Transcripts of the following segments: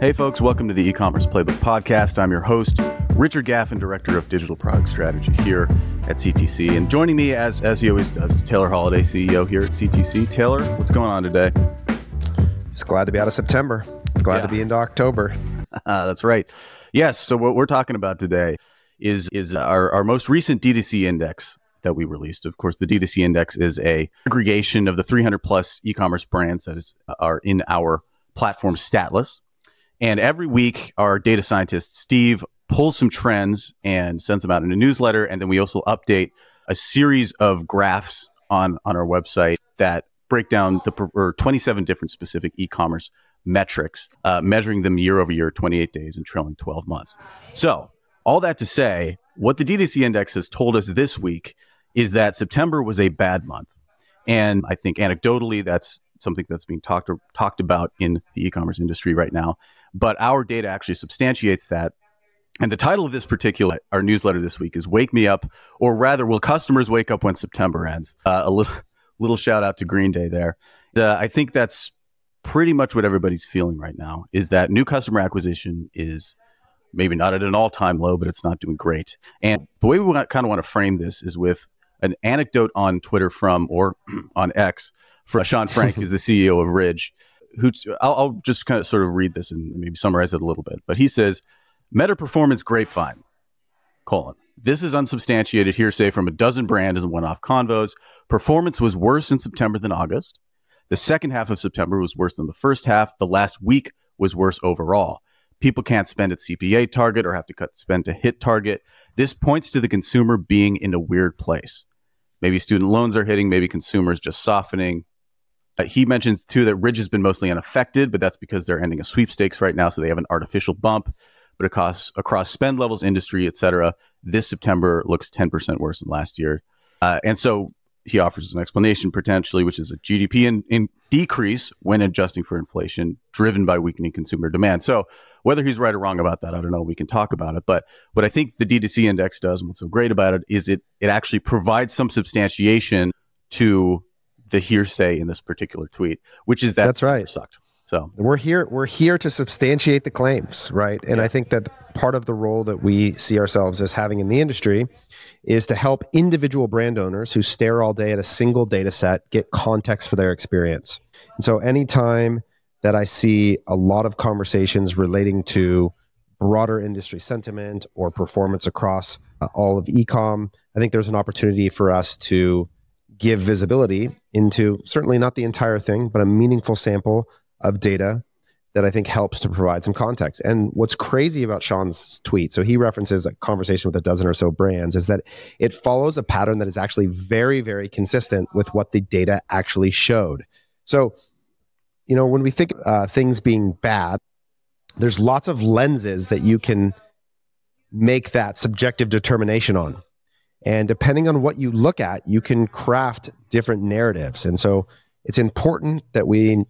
Hey, folks, welcome to the e commerce playbook podcast. I'm your host, Richard Gaffin, Director of Digital Product Strategy here at CTC. And joining me, as, as he always does, is Taylor Holiday, CEO here at CTC. Taylor, what's going on today? Just glad to be out of September. Glad yeah. to be into October. Uh, that's right. Yes. So, what we're talking about today is, is our, our most recent D2C index that we released. Of course, the D2C index is a aggregation of the 300 plus e-commerce brands that is, are in our platform Statlas. And every week, our data scientist, Steve, pulls some trends and sends them out in a newsletter. And then we also update a series of graphs on, on our website that break down the or 27 different specific e-commerce metrics, uh, measuring them year over year, 28 days and trailing 12 months. So all that to say, what the D2C index has told us this week is that September was a bad month. And I think anecdotally, that's something that's being talked talked about in the e-commerce industry right now. But our data actually substantiates that. And the title of this particular our newsletter this week is "Wake Me Up," or rather, will customers wake up when September ends? Uh, a little little shout out to Green Day there. I think that's pretty much what everybody's feeling right now. Is that new customer acquisition is maybe not at an all time low, but it's not doing great. And the way we kind of want to frame this is with an anecdote on Twitter from or on X for Sean Frank, who's the CEO of Ridge who I'll, I'll just kind of sort of read this and maybe summarize it a little bit. But he says, Meta Performance Grapevine, colon. This is unsubstantiated hearsay from a dozen brands and one-off convos. Performance was worse in September than August. The second half of September was worse than the first half. The last week was worse overall. People can't spend at CPA target or have to cut spend to hit target. This points to the consumer being in a weird place. Maybe student loans are hitting, maybe consumers just softening. Uh, he mentions too that Ridge has been mostly unaffected, but that's because they're ending a sweepstakes right now, so they have an artificial bump. But across across spend levels, industry, et cetera, this September looks 10% worse than last year. Uh, and so he offers an explanation potentially, which is a GDP in, in decrease when adjusting for inflation, driven by weakening consumer demand. So whether he's right or wrong about that, I don't know. We can talk about it. But what I think the D2C index does, and what's so great about it, is it it actually provides some substantiation to the hearsay in this particular tweet, which is that that's right. Sucked. So we're here. We're here to substantiate the claims, right? And yeah. I think that part of the role that we see ourselves as having in the industry is to help individual brand owners who stare all day at a single data set get context for their experience. And so, anytime that I see a lot of conversations relating to broader industry sentiment or performance across uh, all of ecom, I think there's an opportunity for us to give visibility into certainly not the entire thing, but a meaningful sample of data that I think helps to provide some context. And what's crazy about Sean's tweet, so he references a conversation with a dozen or so brands, is that it follows a pattern that is actually very, very consistent with what the data actually showed. So, you know, when we think uh, things being bad, there's lots of lenses that you can make that subjective determination on. And depending on what you look at, you can craft different narratives. And so it's important that we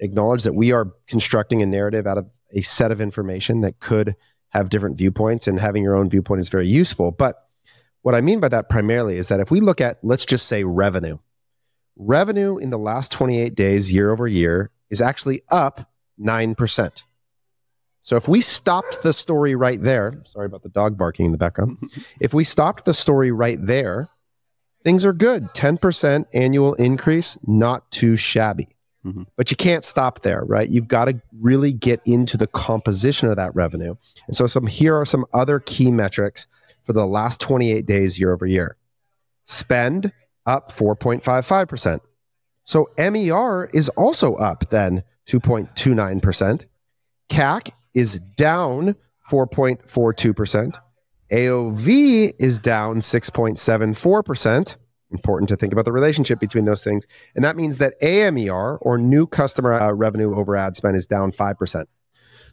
acknowledge that we are constructing a narrative out of a set of information that could have different viewpoints, and having your own viewpoint is very useful. But what I mean by that primarily is that if we look at, let's just say revenue, revenue in the last 28 days, year over year, is actually up 9%. So if we stopped the story right there, sorry about the dog barking in the background. if we stopped the story right there, things are good. 10% annual increase, not too shabby. Mm-hmm. But you can't stop there, right? You've got to really get into the composition of that revenue. And so some here are some other key metrics for the last 28 days year over year. Spend up 4.55%. So MER is also up then 2.29%. CAC is down 4.42%. AOV is down 6.74%. Important to think about the relationship between those things. And that means that AMER, or new customer uh, revenue over ad spend, is down 5%.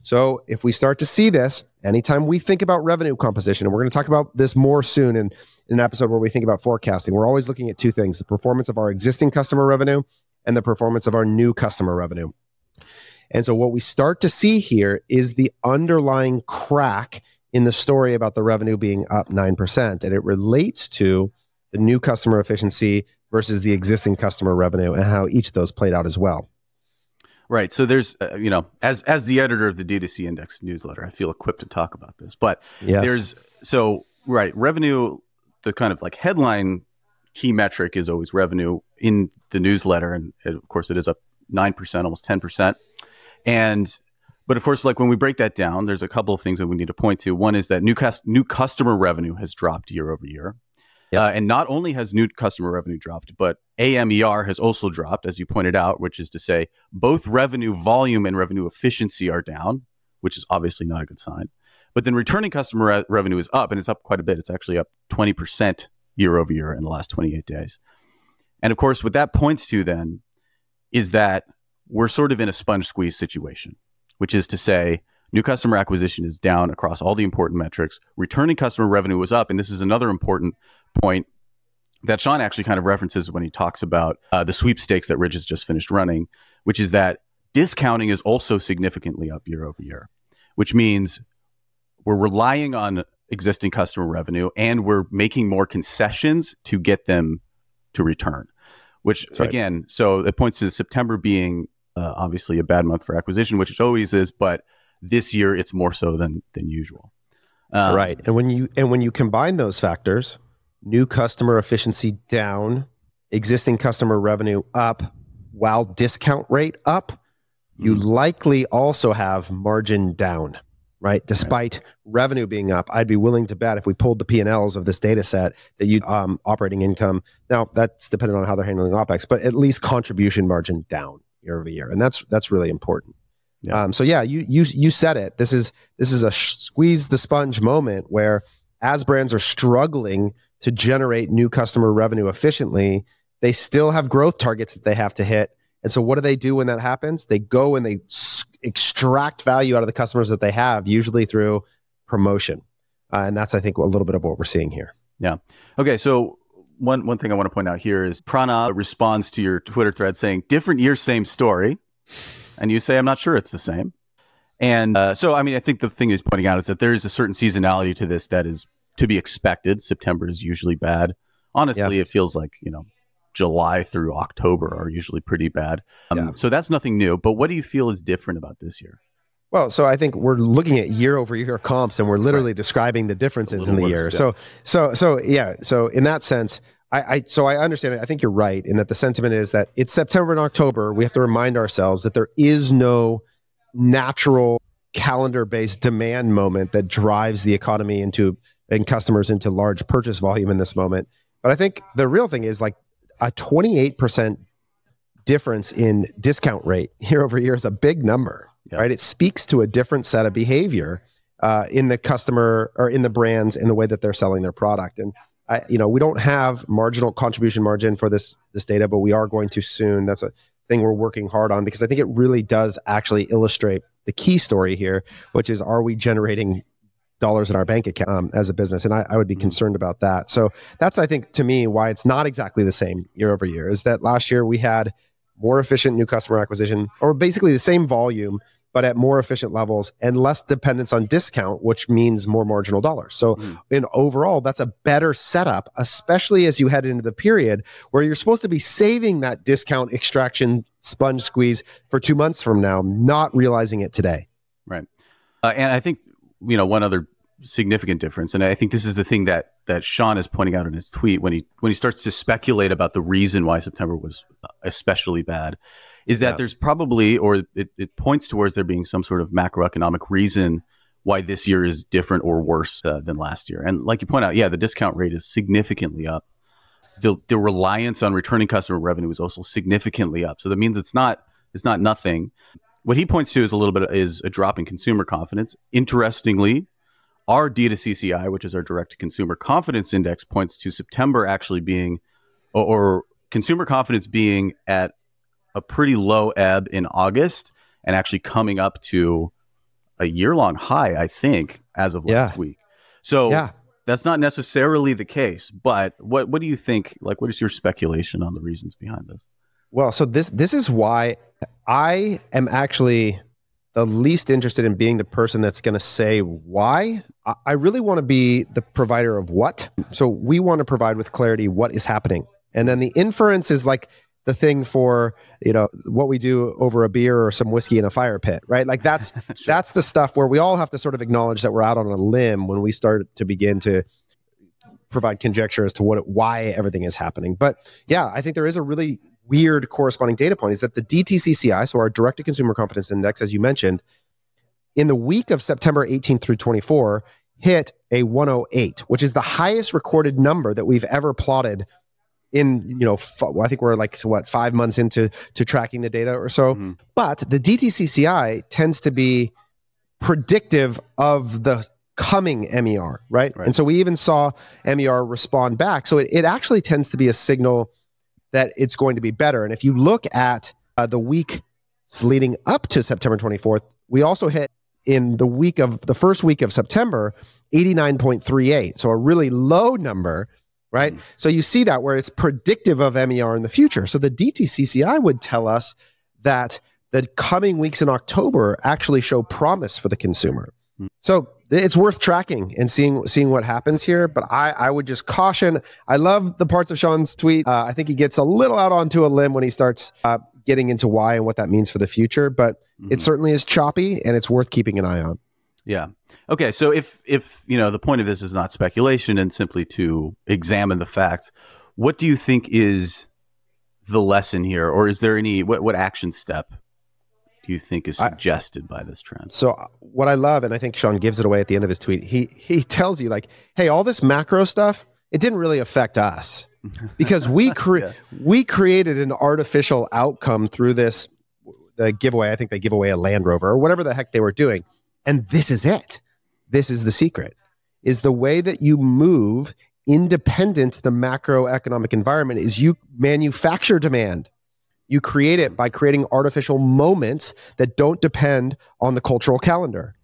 So if we start to see this, anytime we think about revenue composition, and we're going to talk about this more soon in, in an episode where we think about forecasting, we're always looking at two things the performance of our existing customer revenue and the performance of our new customer revenue. And so what we start to see here is the underlying crack in the story about the revenue being up 9%. And it relates to the new customer efficiency versus the existing customer revenue and how each of those played out as well. Right. So there's, uh, you know, as as the editor of the D2C Index newsletter, I feel equipped to talk about this. But yes. there's so right revenue, the kind of like headline key metric is always revenue in the newsletter, and of course it is up nine percent, almost ten percent. And but of course, like when we break that down, there's a couple of things that we need to point to. One is that new cus- new customer revenue has dropped year over year. Yep. Uh, and not only has new customer revenue dropped, but AMER has also dropped, as you pointed out, which is to say both revenue volume and revenue efficiency are down, which is obviously not a good sign. But then returning customer re- revenue is up, and it's up quite a bit. It's actually up 20% year over year in the last 28 days. And of course, what that points to then is that we're sort of in a sponge squeeze situation, which is to say, new customer acquisition is down across all the important metrics. Returning customer revenue was up. And this is another important point that Sean actually kind of references when he talks about uh, the sweepstakes that Ridge has just finished running, which is that discounting is also significantly up year over year, which means we're relying on existing customer revenue and we're making more concessions to get them to return. Which right. again, so it points to September being uh, obviously a bad month for acquisition, which it always is, but this year it's more so than than usual. Um, right, and when you and when you combine those factors, new customer efficiency down, existing customer revenue up, while discount rate up, you mm. likely also have margin down, right? Despite right. revenue being up, I'd be willing to bet if we pulled the P&Ls of this data set that you um, operating income, now that's dependent on how they're handling OPEX, but at least contribution margin down year over year. And that's, that's really important. Yeah. Um, so yeah, you, you, you said it. This is, this is a sh- squeeze the sponge moment where as brands are struggling to generate new customer revenue efficiently, they still have growth targets that they have to hit. And so, what do they do when that happens? They go and they s- extract value out of the customers that they have, usually through promotion. Uh, and that's, I think, a little bit of what we're seeing here. Yeah. Okay. So, one, one thing I want to point out here is Prana responds to your Twitter thread saying, different year, same story. And you say, I'm not sure it's the same. And uh, so, I mean, I think the thing he's pointing out is that there is a certain seasonality to this that is to be expected. September is usually bad. Honestly, yeah. it feels like, you know, July through October are usually pretty bad. Um, yeah. So that's nothing new. But what do you feel is different about this year? Well, so I think we're looking at year over year comps and we're literally right. describing the differences in the year. So, so, so yeah. So in that sense, I, I, so I understand it. I think you're right in that the sentiment is that it's September and October. We have to remind ourselves that there is no natural calendar based demand moment that drives the economy into and customers into large purchase volume in this moment. But I think the real thing is like a 28% difference in discount rate year over year is a big number, yeah. right? It speaks to a different set of behavior uh, in the customer or in the brands in the way that they're selling their product. And I, you know, we don't have marginal contribution margin for this this data, but we are going to soon. That's a thing we're working hard on because I think it really does actually illustrate the key story here, which is are we generating dollars in our bank account um, as a business and I, I, would be mm-hmm. concerned about that so that's i think to me why it's not exactly the same year over year is that last year we had more efficient new customer acquisition or basically the same volume but at more efficient levels and less dependence on discount which means more marginal dollars. So mm. in overall that's a better setup especially as you head into the period where you're supposed to be saving that discount extraction sponge squeeze for two months from now not realizing it today. Right. Uh, and i think you know one other significant difference. And I think this is the thing that that Sean is pointing out in his tweet when he when he starts to speculate about the reason why September was especially bad, is that yeah. there's probably or it, it, points towards there being some sort of macroeconomic reason why this year is different or worse uh, than last year. And like you point out, yeah, the discount rate is significantly up. The the reliance on returning customer revenue is also significantly up. So that means it's not it's not nothing. What he points to is a little bit is a drop in consumer confidence. Interestingly, our D2CCI, which is our direct to consumer confidence index, points to September actually being, or, or, consumer confidence being at a pretty low ebb in August and actually coming up to a year long high, I think, as of last yeah. week. So yeah. that's not necessarily the case. But what, what do you think? Like, what is your speculation on the reasons behind this? Well, so this this is why I am actually the least interested in being the person that's going to say why. I really want to be the provider of what. So we want to provide with clarity what is happening. And then the inference is like the thing for you know what we do over a beer or some whiskey in a fire pit right like that's sure. that's the stuff where we all have to sort of acknowledge that we're out on a limb when we start to begin to provide conjecture as to what why everything is happening but yeah i think there is a really weird corresponding data point is that the dtcci so our direct to consumer confidence index as you mentioned in the week of september 18 through 24 hit a 108 which is the highest recorded number that we've ever plotted in you know f- I think we're like what five months into to tracking the data or so. Mm-hmm. But the DTCCI tends to be predictive of the coming MER, right? right? And so we even saw MER respond back. So it, it actually tends to be a signal that it's going to be better. And if you look at uh, the week leading up to September 24th, we also hit in the week of the first week of September 89.38. So a really low number right? Mm. So you see that where it's predictive of MER in the future. So the DTCCI would tell us that the coming weeks in October actually show promise for the consumer. Mm. So it's worth tracking and seeing seeing what happens here. But I, I would just caution. I love the parts of Sean's tweet. Uh, I think he gets a little out onto a limb when he starts uh, getting into why and what that means for the future. But mm-hmm. it certainly is choppy, and it's worth keeping an eye on. Yeah. Okay. So if if you know the point of this is not speculation and simply to examine the facts, what do you think is the lesson here, or is there any what what action step do you think is suggested I, by this trend? So uh, what I love, and I think Sean gives it away at the end of his tweet. He he tells you like, hey, all this macro stuff, it didn't really affect us because we cre- yeah. we created an artificial outcome through this the giveaway. I think they give away a Land Rover or whatever the heck they were doing. And this is it. This is the secret is the way that you move independent the macroeconomic environment is you manufacture demand. You create it by creating artificial moments that don't depend on the cultural calendar.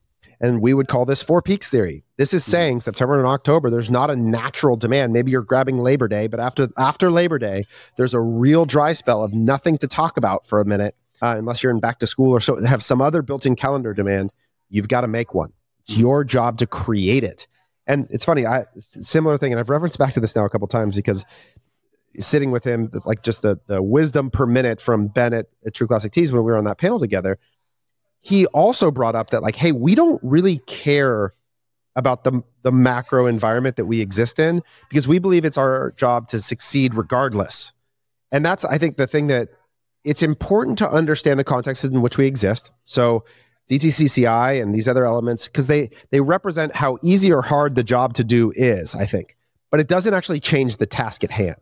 And we would call this four peaks theory. This is mm-hmm. saying September and October, there's not a natural demand. Maybe you're grabbing Labor Day, but after after Labor Day, there's a real dry spell of nothing to talk about for a minute, uh, unless you're in back to school or so have some other built-in calendar demand. You've got to make one. It's mm-hmm. your job to create it. And it's funny, I similar thing, and I've referenced back to this now a couple times because sitting with him, like just the the wisdom per minute from Bennett at True Classic Tees when we were on that panel together, he also brought up that like, hey, we don't really care about the the macro environment that we exist in because we believe it's our job to succeed regardless. And that's I think the thing that it's important to understand the context in which we exist. So DTCCI and these other elements because they they represent how easy or hard the job to do is, I think. But it doesn't actually change the task at hand.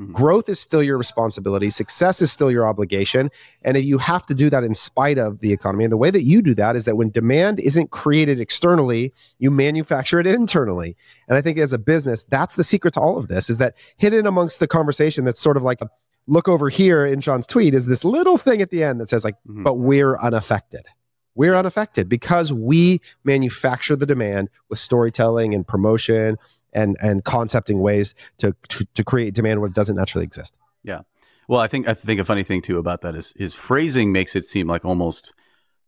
Mm-hmm. Growth is still your responsibility, success is still your obligation, and if you have to do that in spite of the economy. And the way that you do that is that when demand isn't created externally, you manufacture it internally. And I think as a business, that's the secret to all of this is that hidden amongst the conversation that's sort of like a look over here in Sean's tweet is this little thing at the end that says like, mm-hmm. but we're unaffected we're unaffected because we manufacture the demand with storytelling and promotion and and concepting ways to, to, to create demand where it doesn't naturally exist. Yeah. Well, I think I think a funny thing too about that is his phrasing makes it seem like almost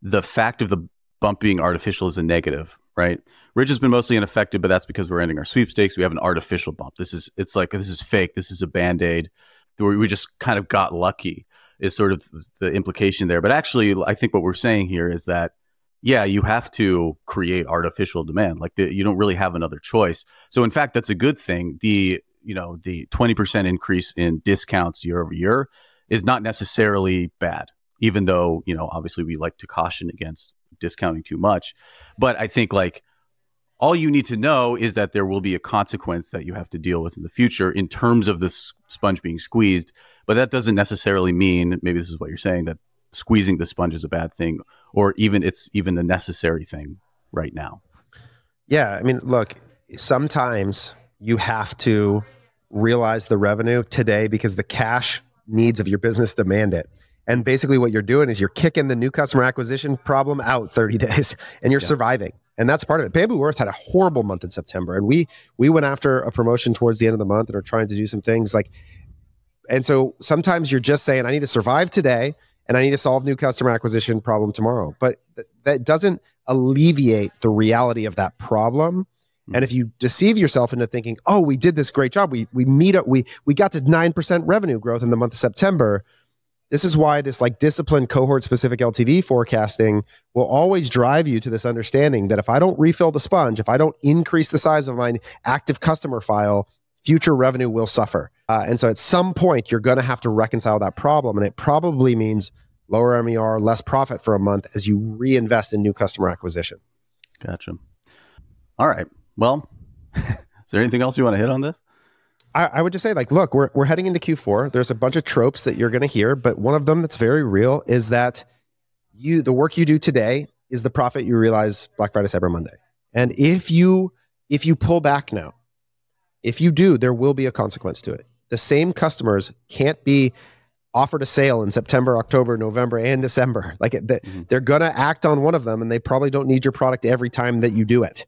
the fact of the bump being artificial is a negative, right? Ridge has been mostly unaffected, but that's because we're ending our sweepstakes. We have an artificial bump. This is it's like this is fake. This is a band aid. We just kind of got lucky is sort of the implication there. But actually, I think what we're saying here is that yeah, you have to create artificial demand. Like the, you don't really have another choice. So in fact, that's a good thing. The you know the twenty percent increase in discounts year over year is not necessarily bad, even though you know obviously we like to caution against discounting too much. But I think like all you need to know is that there will be a consequence that you have to deal with in the future in terms of this sponge being squeezed. But that doesn't necessarily mean, maybe this is what you're saying, that squeezing the sponge is a bad thing, or even it's even a necessary thing right now. Yeah. I mean, look, sometimes you have to realize the revenue today because the cash needs of your business demand it. And basically, what you're doing is you're kicking the new customer acquisition problem out 30 days and you're yeah. surviving and that's part of it. Bambu Earth had a horrible month in September, and we we went after a promotion towards the end of the month and are trying to do some things like. And so sometimes you're just saying, I need to survive today, and I need to solve new customer acquisition problem tomorrow. But th- that doesn't alleviate the reality of that problem. Mm-hmm. And if you deceive yourself into thinking, "Oh, we did this great job. We we meet up. We we got to nine percent revenue growth in the month of September." This is why this like disciplined cohort specific LTV forecasting will always drive you to this understanding that if I don't refill the sponge, if I don't increase the size of my active customer file, future revenue will suffer. Uh, and so at some point, you're going to have to reconcile that problem. And it probably means lower MER, less profit for a month as you reinvest in new customer acquisition. Gotcha. All right. Well, is there anything else you want to hit on this? I, I, would just say, like, look, we're, we're heading into Q4. There's a bunch of tropes that you're going to hear, but one of them that's very real is that you the work you do today is the profit you realize Black Friday, Cyber Monday. And if you if you pull back now, if you do, there will be a consequence to it. The same customers can't be offered a sale in September, October, November, and December. Like mm-hmm. they're going to act on one of them, and they probably don't need your product every time that you do it.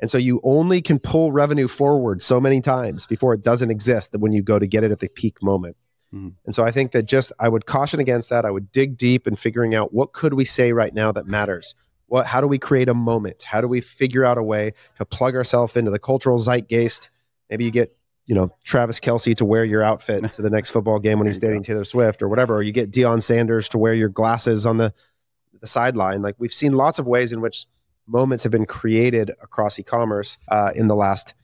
And so you only can pull revenue forward so many times before it doesn't exist that when you go to get it at the peak moment. Mm-hmm. And so I think that just I would caution against that. I would dig deep in figuring out what could we say right now that matters. What how do we create a moment? How do we figure out a way to plug ourselves into the cultural zeitgeist? Maybe you get you know Travis Kelce to wear your outfit to the next football game when he's dating Taylor Swift or whatever, or you get Deion Sanders to wear your glasses on the the sideline. Like we've seen lots of ways in which moments have been created across e-commerce uh, in the last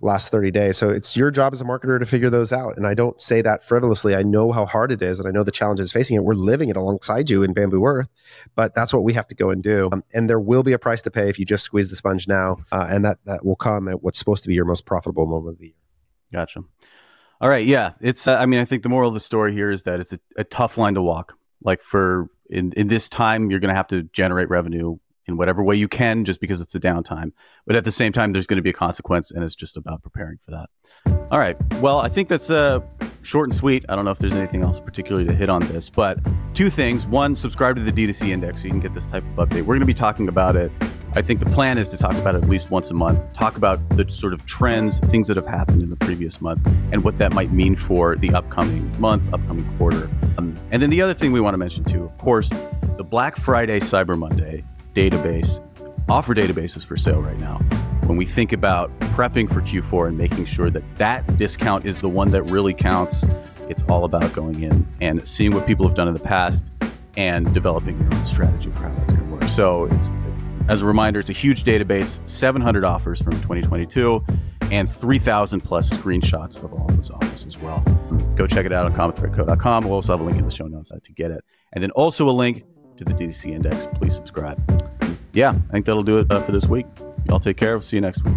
last 30 days. So it's your job as a marketer to figure those out. And I don't say that frivolously. I know how hard it is and I know the challenges facing it. We're living it alongside you in Bambu Earth, but that's what we have to go and do. Um, and there will be a price to pay if you just squeeze the sponge now. Uh, and that, that will come at what's supposed to be your most profitable moment of the year. Gotcha. All right. Yeah. It's, uh, I mean, I think the moral of the story here is that it's a, a tough line to walk. Like for in, in this time, you're going to have to generate revenue in whatever way you can just because it's a downtime. But at the same time, there's going to be a consequence, and it's just about preparing for that. All right. Well, I think that's uh, short and sweet. I don't know if there's anything else particularly to hit on this, but two things. One, subscribe to the D2C index so you can get this type of update. We're going to be talking about it. I think the plan is to talk about it at least once a month, talk about the sort of trends, things that have happened in the previous month, and what that might mean for the upcoming month, upcoming quarter. Um, and then the other thing we want to mention too, of course, the Black Friday Cyber Monday database, offer databases for sale right now. When we think about prepping for Q4 and making sure that that discount is the one that really counts, it's all about going in and seeing what people have done in the past and developing your own strategy for how that's going to work. So it's as a reminder, it's a huge database, 700 offers from 2022, and 3,000 plus screenshots of all those offers as well. Go check it out on commonthreadco.com. We'll also have a link in the show notes to get it. And then also a link to the D2C Index. Please subscribe. Yeah, I think that'll do it uh, for this week. Y'all take care. We'll see you next week.